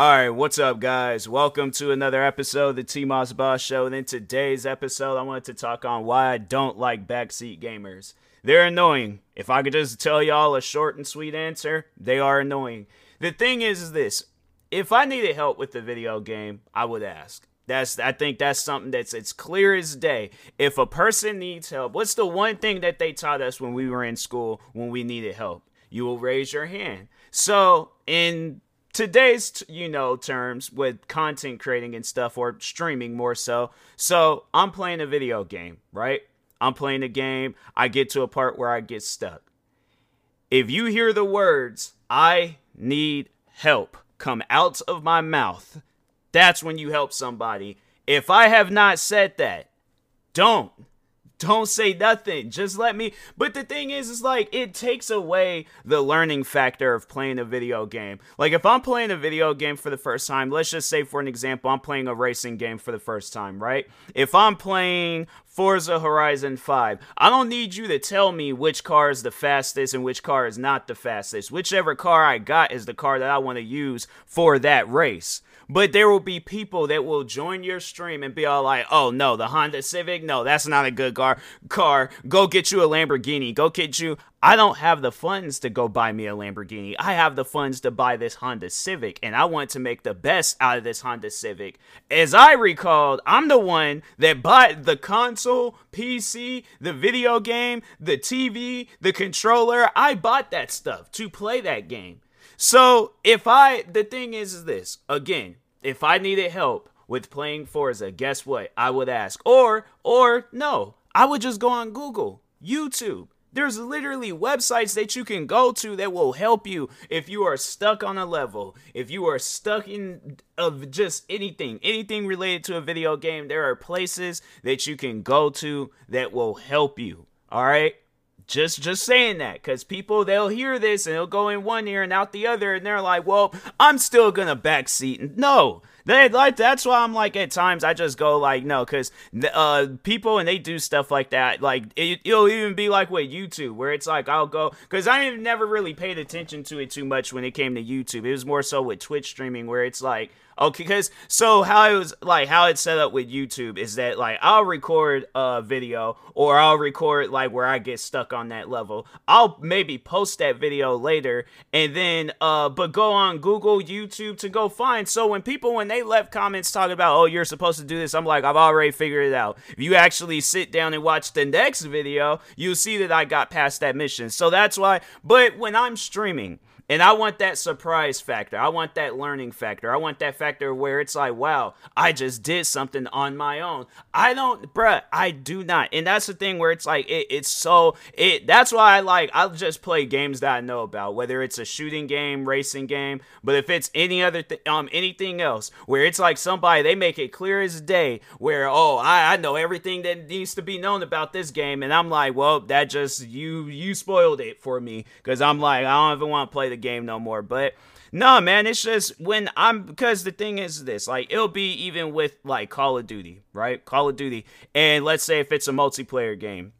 All right, what's up, guys? Welcome to another episode of the T Moss Boss Show. And in today's episode, I wanted to talk on why I don't like backseat gamers. They're annoying. If I could just tell y'all a short and sweet answer, they are annoying. The thing is, is this: if I needed help with the video game, I would ask. That's I think that's something that's it's clear as day. If a person needs help, what's the one thing that they taught us when we were in school when we needed help? You will raise your hand. So in today's you know terms with content creating and stuff or streaming more so. So i'm playing a video game right? I'm playing a game. I get to a part where i get stuck. If you hear the words i need help come out of my mouth that's when you help somebody. If i have not said that don't don't say nothing. Just let me. But the thing is, is like it takes away the learning factor of playing a video game. Like if I'm playing a video game for the first time, let's just say for an example, I'm playing a racing game for the first time, right? If I'm playing Forza Horizon 5, I don't need you to tell me which car is the fastest and which car is not the fastest. Whichever car I got is the car that I want to use for that race. But there will be people that will join your stream and be all like, "Oh no, the Honda Civic, no, that's not a good car. Car, go get you a Lamborghini. Go get you." I don't have the funds to go buy me a Lamborghini. I have the funds to buy this Honda Civic, and I want to make the best out of this Honda Civic. As I recalled, I'm the one that bought the console, PC, the video game, the TV, the controller. I bought that stuff to play that game. So if I, the thing is, is this again, if I needed help with playing Forza, guess what? I would ask. Or, or no, I would just go on Google, YouTube. There's literally websites that you can go to that will help you if you are stuck on a level, if you are stuck in of just anything, anything related to a video game. There are places that you can go to that will help you. All right? Just just saying that because people they'll hear this and they'll go in one ear and out the other and they're like well i'm still gonna backseat. No. They like that's why i'm like at times i just go like no because uh people and they do stuff like that like it, will even be like with youtube where it's like i'll go because i never really paid attention to it too much when it came to youtube. It was more so with twitch streaming where it's like Okay, because so how it was like how it's set up with YouTube is that like I'll record a video or I'll record like where I get stuck on that level. I'll maybe post that video later and then uh but go on Google, YouTube to go find. So when people when they left comments talking about oh you're supposed to do this, I'm like I've already figured it out. If you actually sit down and watch the next video, you'll see that I got past that mission. So that's why. But when I'm streaming and I want that surprise factor. I want that learning factor. I want that factor where it's like, wow, I just did something on my own. I don't, bruh, I do not. And that's the thing where it's like, it, it's so, it, that's why I like, I'll just play games that I know about, whether it's a shooting game, racing game, but if it's any other, th- um, anything else where it's like somebody, they make it clear as day where, oh, I, I know everything that needs to be known about this game. And I'm like, well, that just, you, you spoiled it for me. Cause I'm like, I don't even want to play the game no more. But no, man, it's just when I'm because the thing is this, like it'll be even with like Call of Duty, right? Call of Duty, and let's say if it's a multiplayer game.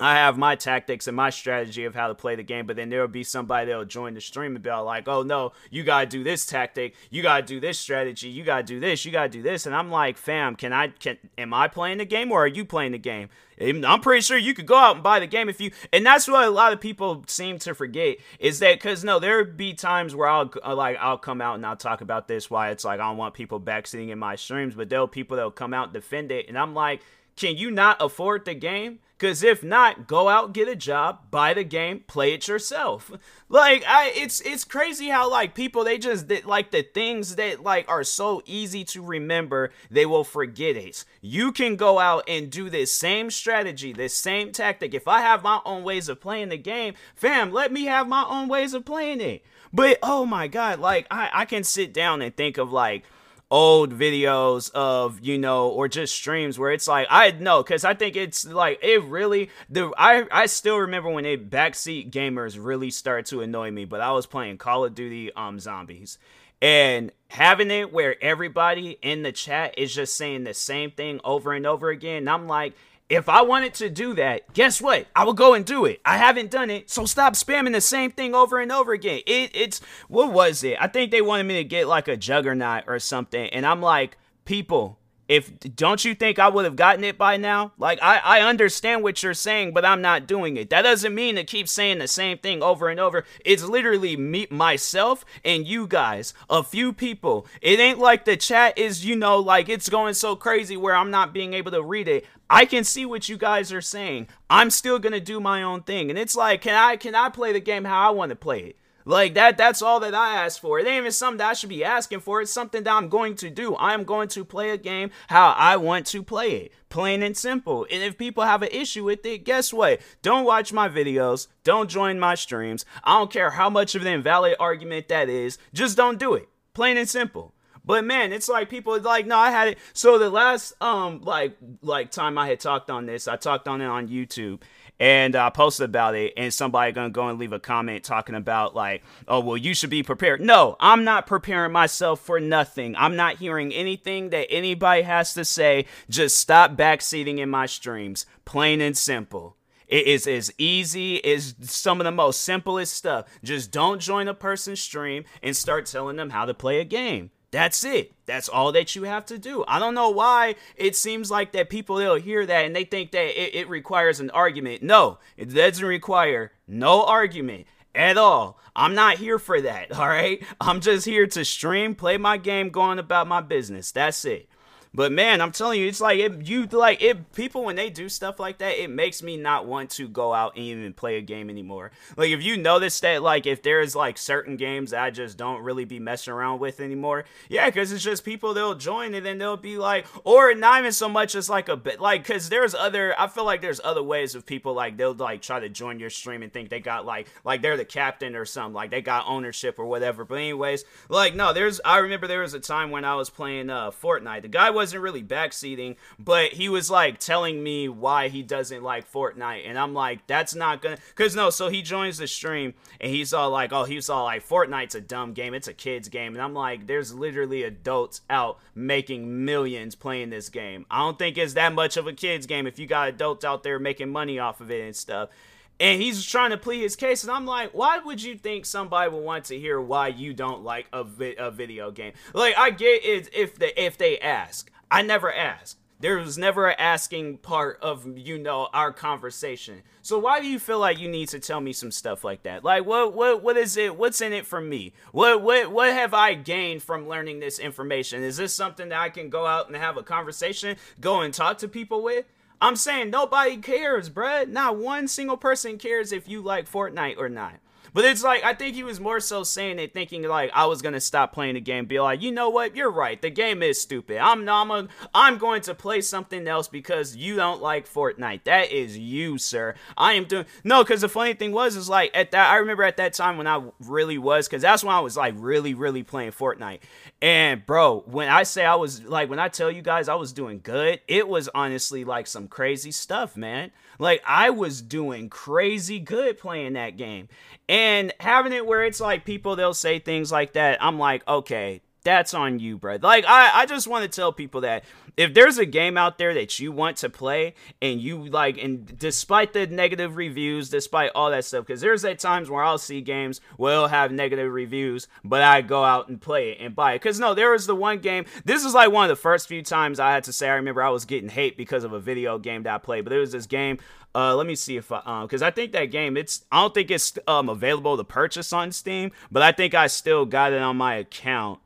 I have my tactics and my strategy of how to play the game, but then there'll be somebody that'll join the stream and be like, "Oh no, you gotta do this tactic, you gotta do this strategy, you gotta do this, you gotta do this," and I'm like, "Fam, can I? Can am I playing the game or are you playing the game?" I'm pretty sure you could go out and buy the game if you, and that's what a lot of people seem to forget is that because no, there be times where I'll uh, like I'll come out and I'll talk about this why it's like I don't want people backseating in my streams, but there'll people that'll come out and defend it, and I'm like Can you not afford the game? Cause if not, go out, get a job, buy the game, play it yourself. Like I, it's it's crazy how like people they just they, like the things that like are so easy to remember, they will forget it. You can go out and do this same strategy, this same tactic. If I have my own ways of playing the game, fam, let me have my own ways of playing it. But oh my god, like I I can sit down and think of like old videos of you know or just streams where it's like i know because i think it's like it really the i i still remember when it backseat gamers really started to annoy me but i was playing call of duty um zombies. And having it where everybody in the chat is just saying the same thing over and over again i'm like if I wanted to do that, guess what? I will go and do it. I haven't done it, so stop spamming the same thing over and over again. It, it's what was it? I think they wanted me to get like a juggernaut or something, and I'm like, people, if don't you think I would have gotten it by now? Like I, I understand what you're saying, but I'm not doing it. That doesn't mean to keep saying the same thing over and over. It's literally me myself and you guys, a few people. It ain't like the chat is, you know, like it's going so crazy where I'm not being able to read it. I can see what you guys are saying. I'm still gonna do my own thing. And it's like, can I can I play the game how I want to play it? Like that that's all that I ask for. It ain't even something that I should be asking for. It's something that I'm going to do. I am going to play a game how I want to play it. Plain and simple. And if people have an issue with it, guess what? Don't watch my videos. Don't join my streams. I don't care how much of an invalid argument that is. Just don't do it. Plain and simple. But man, it's like people like, no, I had it. So the last um like like time I had talked on this, I talked on it on YouTube and I posted about it, and somebody gonna go and leave a comment talking about like, oh well, you should be prepared. No, I'm not preparing myself for nothing. I'm not hearing anything that anybody has to say. Just stop backseating in my streams, plain and simple. It is as easy as some of the most simplest stuff. Just don't join a person's stream and start telling them how to play a game. That's it. That's all that you have to do. I don't know why it seems like that people they'll hear that and they think that it, it requires an argument. No, it doesn't require no argument at all. I'm not here for that, all right? I'm just here to stream, play my game, going about my business. That's it. But man, I'm telling you, it's like if you like it. People when they do stuff like that, it makes me not want to go out and even play a game anymore. Like if you notice that, like if there's like certain games I just don't really be messing around with anymore, yeah, because it's just people they'll join and then they'll be like, or not even so much as like a bit, like because there's other. I feel like there's other ways of people like they'll like try to join your stream and think they got like like they're the captain or something, like they got ownership or whatever. But anyways, like no, there's. I remember there was a time when I was playing uh Fortnite. The guy wasn't really backseating, but he was like telling me why he doesn't like Fortnite, and I'm like, that's not gonna, cause no. So he joins the stream and he's all like, oh, he's all like, Fortnite's a dumb game, it's a kids game, and I'm like, there's literally adults out making millions playing this game. I don't think it's that much of a kids game if you got adults out there making money off of it and stuff and he's trying to plead his case and i'm like why would you think somebody would want to hear why you don't like a, vi- a video game? Like i get it if they if they ask. I never ask. There was never an asking part of you know our conversation. So why do you feel like you need to tell me some stuff like that? Like what what what is it? What's in it for me? What what what have i gained from learning this information? Is this something that i can go out and have a conversation go and talk to people with I'm saying nobody cares, bruh. Not one single person cares if you like Fortnite or not. But it's like I think he was more so saying it, thinking like I was gonna stop playing the game, be like, you know what, you're right, the game is stupid. I'm I'm a, I'm going to play something else because you don't like Fortnite. That is you, sir. I am doing no, because the funny thing was is like at that I remember at that time when I really was, because that's when I was like really really playing Fortnite. And bro, when I say I was like when I tell you guys I was doing good, it was honestly like some crazy stuff, man. Like I was doing crazy good playing that game. And having it where it's like people they'll say things like that, I'm like, okay, that's on you, bro. Like I, I just want to tell people that if there's a game out there that you want to play and you like, and despite the negative reviews, despite all that stuff, because there's at times where I'll see games will have negative reviews, but I go out and play it and buy it. Because no, there was the one game. This is like one of the first few times I had to say I remember I was getting hate because of a video game that I played. But there was this game uh, let me see if I, um, because I think that game, it's, I don't think it's um available to purchase on Steam, but I think I still got it on my account.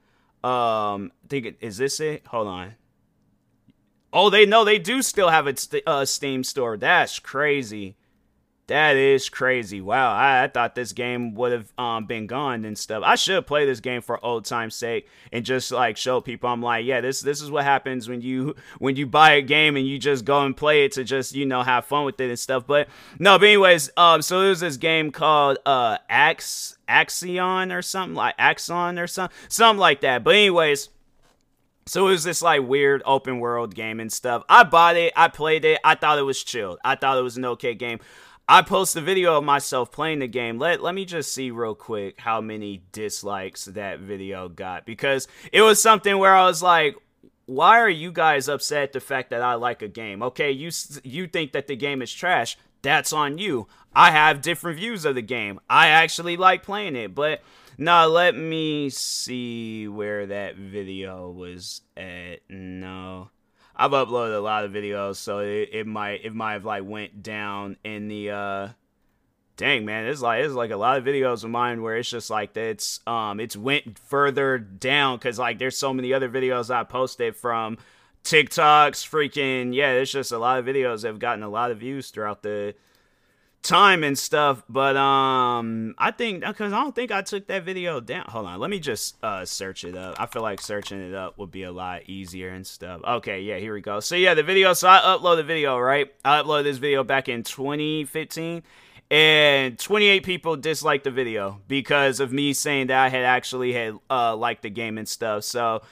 Um, think it, is this it? Hold on. Oh, they know they do still have a uh, Steam store. That's crazy. That is crazy. Wow, I, I thought this game would have um, been gone and stuff. I should play this game for old time's sake and just like show people. I'm like, yeah, this this is what happens when you when you buy a game and you just go and play it to just you know have fun with it and stuff. But no, but anyways, um, so there's this game called uh Ax Axion or something like Axon or something something like that. But anyways. So it was this like weird open world game and stuff. I bought it, I played it, I thought it was chill. I thought it was an okay game. I post a video of myself playing the game. Let let me just see real quick how many dislikes that video got because it was something where I was like, why are you guys upset the fact that I like a game? Okay, you you think that the game is trash. That's on you. I have different views of the game. I actually like playing it, but now let me see where that video was at. No. I've uploaded a lot of videos, so it, it might it might have like went down in the uh dang man, it's like it's like a lot of videos of mine where it's just like it's um it's went further down because like there's so many other videos I posted from TikToks, freaking yeah, it's just a lot of videos that have gotten a lot of views throughout the time and stuff. But um, I think because I don't think I took that video down. Hold on, let me just uh search it up. I feel like searching it up would be a lot easier and stuff. Okay, yeah, here we go. So yeah, the video. So I uploaded the video, right? I uploaded this video back in 2015. And 28 people disliked the video because of me saying that I had actually had uh, liked the game and stuff. So,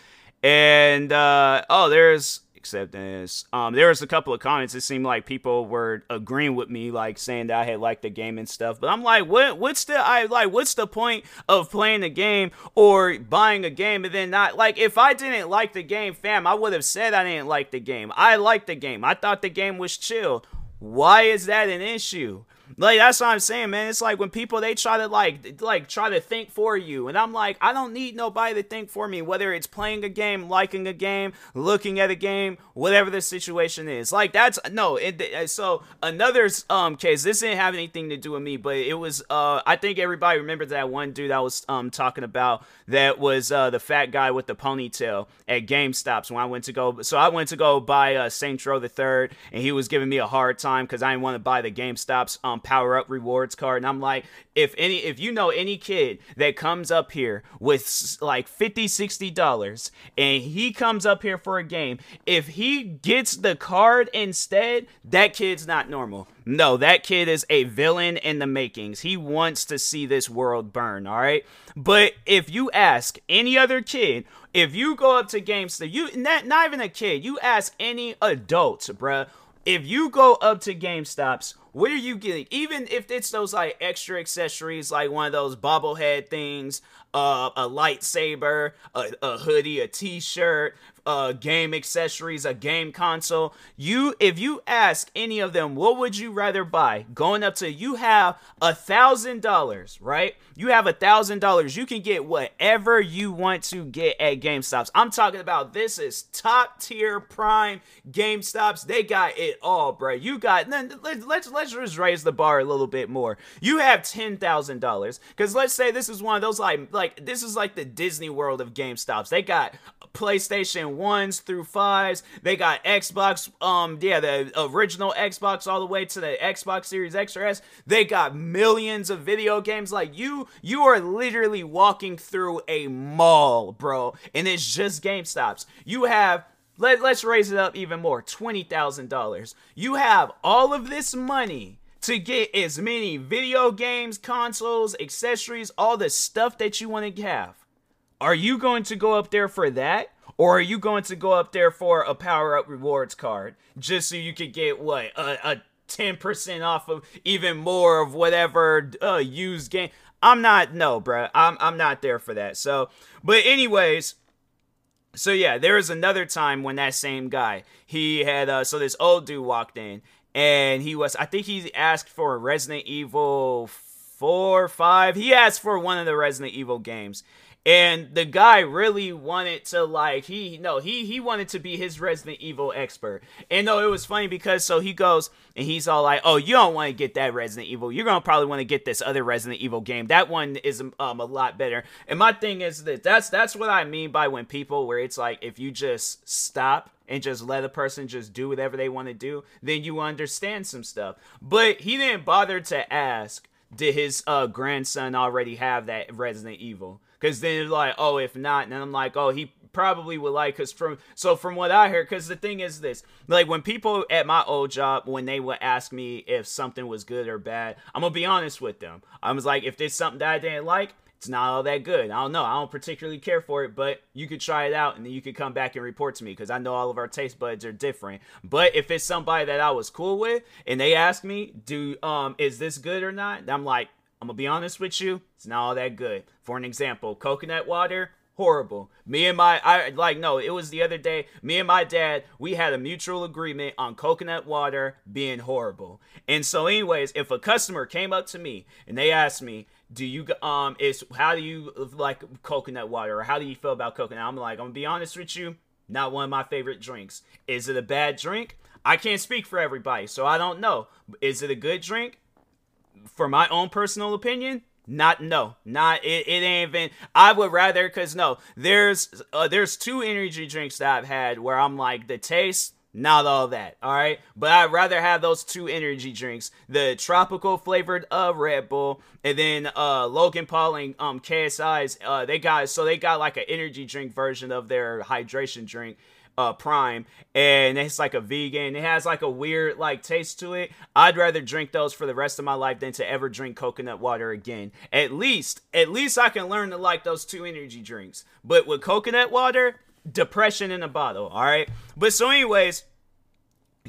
and uh, oh, there's acceptance. Um, there was a couple of comments. It seemed like people were agreeing with me, like saying that I had liked the game and stuff. But I'm like, what? What's the I like? What's the point of playing the game or buying a game and then not like? If I didn't like the game, fam, I would have said I didn't like the game. I liked the game. I thought the game was chill. Why is that an issue? Like that's what I'm saying, man. It's like when people they try to like like try to think for you, and I'm like, I don't need nobody to think for me. Whether it's playing a game, liking a game, looking at a game, whatever the situation is. Like that's no. It, uh, so another um case. This didn't have anything to do with me, but it was. Uh, I think everybody remembers that one dude I was um talking about that was uh the fat guy with the ponytail at GameStops when I went to go. So I went to go buy uh, Saints Row the Third, and he was giving me a hard time because I didn't want to buy the GameStops um power up rewards card. And I'm like, if any, if you know any kid that comes up here with like 50, 60 dollars and he comes up here for a game, if he gets the card instead, that kid's not normal. No, that kid is a villain in the makings. He wants to see this world burn, all right? But if you ask any other kid, if you go up to GameStop, you not, not even a kid, you ask any adult, bruh, if you go up to GameStops, what are you getting? Even if it's those like extra accessories, like one of those bobblehead things, uh, a lightsaber, a, a hoodie, a t-shirt, uh, game accessories, a game console. You, if you ask any of them, what would you rather buy? Going up to you have a thousand dollars, right? You have a thousand dollars. You can get whatever you want to get at GameStops. I'm talking about this is top tier prime GameStops. They got it all, bro. You got let's let's let's just raise the bar a little bit more. You have ten thousand dollars because let's say this is one of those like like this is like the Disney World of GameStops. They got PlayStation 1s through 5s. They got Xbox, um, yeah, the original Xbox all the way to the Xbox Series X or S. They got millions of video games. Like you, you are literally walking through a mall, bro, and it's just GameStops. You have let, let's raise it up even more $20,000. You have all of this money to get as many video games, consoles, accessories, all the stuff that you want to have. Are you going to go up there for that? Or are you going to go up there for a power up rewards card just so you could get what? A, a 10% off of even more of whatever uh, used game. I'm not, no, bro. I'm, I'm not there for that. So, but, anyways, so yeah, there was another time when that same guy, he had, uh, so this old dude walked in and he was, I think he asked for a Resident Evil four, five. He asked for one of the Resident Evil games. And the guy really wanted to like he no he he wanted to be his Resident Evil expert. And no, it was funny because so he goes and he's all like, "Oh, you don't want to get that Resident Evil. You're gonna probably want to get this other Resident Evil game. That one is um a lot better." And my thing is that that's that's what I mean by when people where it's like if you just stop and just let a person just do whatever they want to do, then you understand some stuff. But he didn't bother to ask, did his uh, grandson already have that Resident Evil? Because then it's like, oh, if not, and I'm like, oh, he probably would like because from so from what i heard because the thing is this like when people at my old job when they would ask me if something was good or bad i'm gonna be honest with them i was like if there's something that i didn't like it's not all that good. I don't know. I don't particularly care for it, but you could try it out and then you could come back and report to me because I know all of our taste buds are different. But if it's somebody that I was cool with and they ask me, "Do um is this good or not?" I'm like, I'm gonna be honest with you, it's not all that good. For an example, coconut water, horrible. Me and my I like no, it was the other day. Me and my dad, we had a mutual agreement on coconut water being horrible. And so anyways, if a customer came up to me and they asked me, do you um is how do you like coconut water or how do you feel about coconut i'm like i'm gonna be honest with you not one of my favorite drinks is it a bad drink i can't speak for everybody so i don't know is it a good drink for my own personal opinion not no not it, it ain't even i would rather because no there's uh, there's two energy drinks that i've had where i'm like the taste not all that, all right? But I'd rather have those two energy drinks, the tropical flavored of Red Bull, and then uh Logan Paul and um KSI's uh they got so they got like an energy drink version of their hydration drink uh prime and it's like a vegan it has like a weird like taste to it i'd rather drink those for the rest of my life than to ever drink coconut water again at least at least i can learn to like those two energy drinks but with coconut water depression in a bottle. All right. But so, anyways,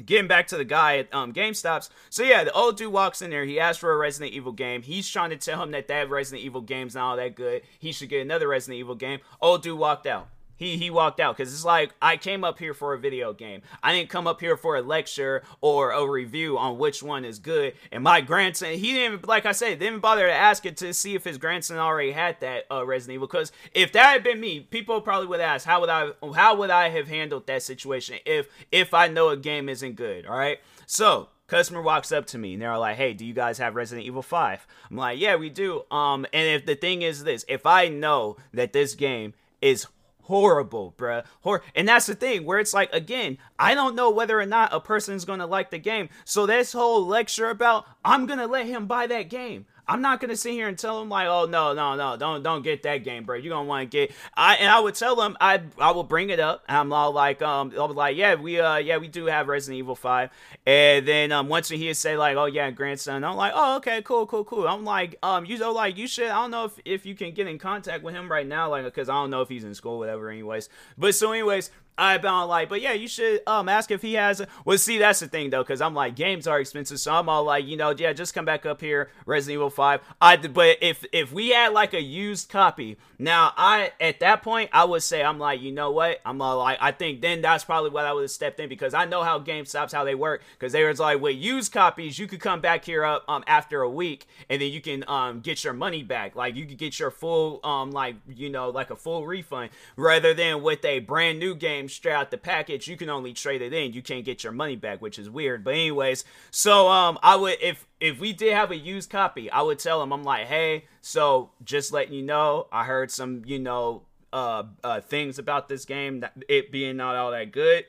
getting back to the guy at um, GameStops. So yeah, the old dude walks in there. He asks for a Resident Evil game. He's trying to tell him that that Resident Evil game's not all that good. He should get another Resident Evil game. Old dude walked out he he walked out because it's like I came up here for a video game. I didn't come up here for a lecture or a review on which one is good. And my grandson, he didn't like I said, didn't bother to ask it to see if his grandson already had that uh, Resident Evil. Because if that had been me, people probably would ask how would I how would I have handled that situation if if I know a game isn't good. All right, so customer walks up to me and they're like, "Hey, do you guys have Resident Evil 5?" I'm like, "Yeah, we do." Um and if the thing is this, if I know that this game is horrible, bruh. Hor- and that's the thing where it's like, again, I don't know whether or not a person's gonna like the game. So this whole lecture about I'm gonna let him buy that game. I'm not gonna sit here and tell him like, oh no, no, no, don't don't get that game, bro. You're gonna want to get. I and I would tell him I I will bring it up. I'm all like, um, I'll be like, yeah, we uh, yeah, we do have Resident Evil Five, and then um, once he hears say like, oh yeah, grandson, I'm like, oh okay, cool, cool, cool. I'm like, um, you know, like you should. I don't know if if you can get in contact with him right now, like, because I don't know if he's in school, whatever. Anyways, but so anyways, I've been like, but yeah, you should um ask if he has. A, well, see, that's the thing though, because I'm like, games are expensive, so I'm all like, you know, yeah, just come back up here, Resident Evil Five. I but if if we had like a used copy, now I at that point I would say I'm like, you know what, I'm all like, I think then that's probably what I would have stepped in because I know how GameStops how they work because they was like with used copies, you could come back here up um after a week and then you can um get your money back, like you could get your full um like you know like a full refund rather than with a brand new game straight out the package, you can only trade it in. You can't get your money back, which is weird. But anyways, so um, I would if if we did have a used copy, I would tell him I'm like, hey, so just letting you know, I heard some you know uh, uh things about this game that it being not all that good.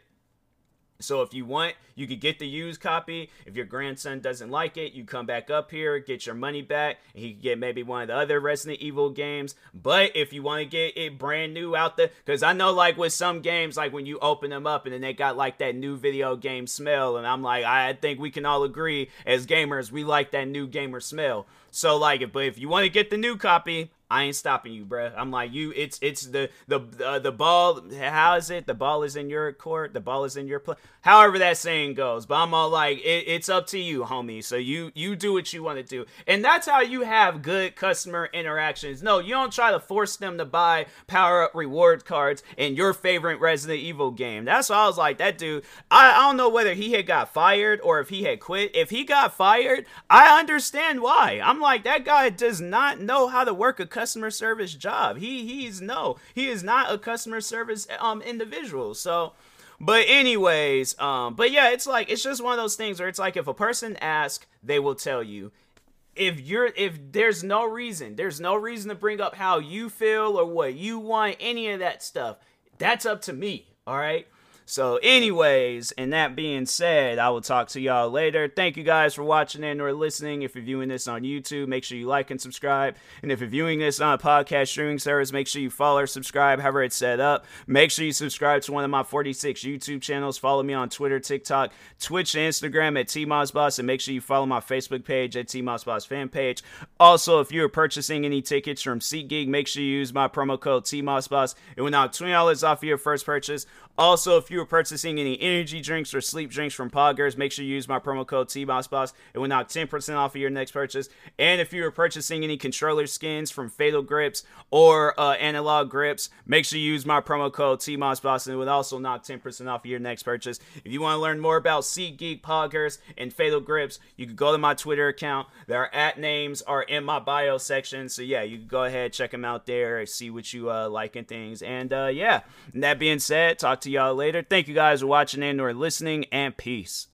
So if you want, you could get the used copy. If your grandson doesn't like it, you come back up here, get your money back, and he can get maybe one of the other Resident Evil games. But if you want to get it brand new out there, because I know like with some games, like when you open them up and then they got like that new video game smell, and I'm like, I think we can all agree as gamers, we like that new gamer smell. So like, it, but if you want to get the new copy, I ain't stopping you, bruh. I'm like you. It's it's the the uh, the ball. How is it? The ball is in your court. The ball is in your play. However that saying goes. But I'm all like, it, it's up to you, homie. So you you do what you want to do, and that's how you have good customer interactions. No, you don't try to force them to buy power up reward cards in your favorite Resident Evil game. That's why I was like, that dude. I, I don't know whether he had got fired or if he had quit. If he got fired, I understand why. I'm like, that guy does not know how to work a customer service job. He he's no, he is not a customer service um individual. So but anyways, um, but yeah, it's like it's just one of those things where it's like if a person asks, they will tell you. If you're if there's no reason, there's no reason to bring up how you feel or what you want, any of that stuff. That's up to me. All right. So, anyways, and that being said, I will talk to y'all later. Thank you guys for watching and or listening. If you're viewing this on YouTube, make sure you like and subscribe. And if you're viewing this on a podcast streaming service, make sure you follow or subscribe, however it's set up. Make sure you subscribe to one of my 46 YouTube channels. Follow me on Twitter, TikTok, Twitch, and Instagram at TMossBoss. And make sure you follow my Facebook page at TMossBoss fan page. Also, if you're purchasing any tickets from SeatGeek, make sure you use my promo code TMossBoss. It will knock $20 off your first purchase. Also, if you are purchasing any energy drinks or sleep drinks from Poggers, make sure you use my promo code TMossBoss. It will knock 10% off of your next purchase. And if you are purchasing any controller skins from Fatal Grips or uh, Analog Grips, make sure you use my promo code TMossBoss and it will also knock 10% off of your next purchase. If you want to learn more about SeatGeek, Poggers, and Fatal Grips, you can go to my Twitter account. Their at names are in my bio section. So yeah, you can go ahead, check them out there, see what you uh, like and things. And uh, yeah, and that being said, talk to y'all later. Thank you guys for watching and or listening, and peace.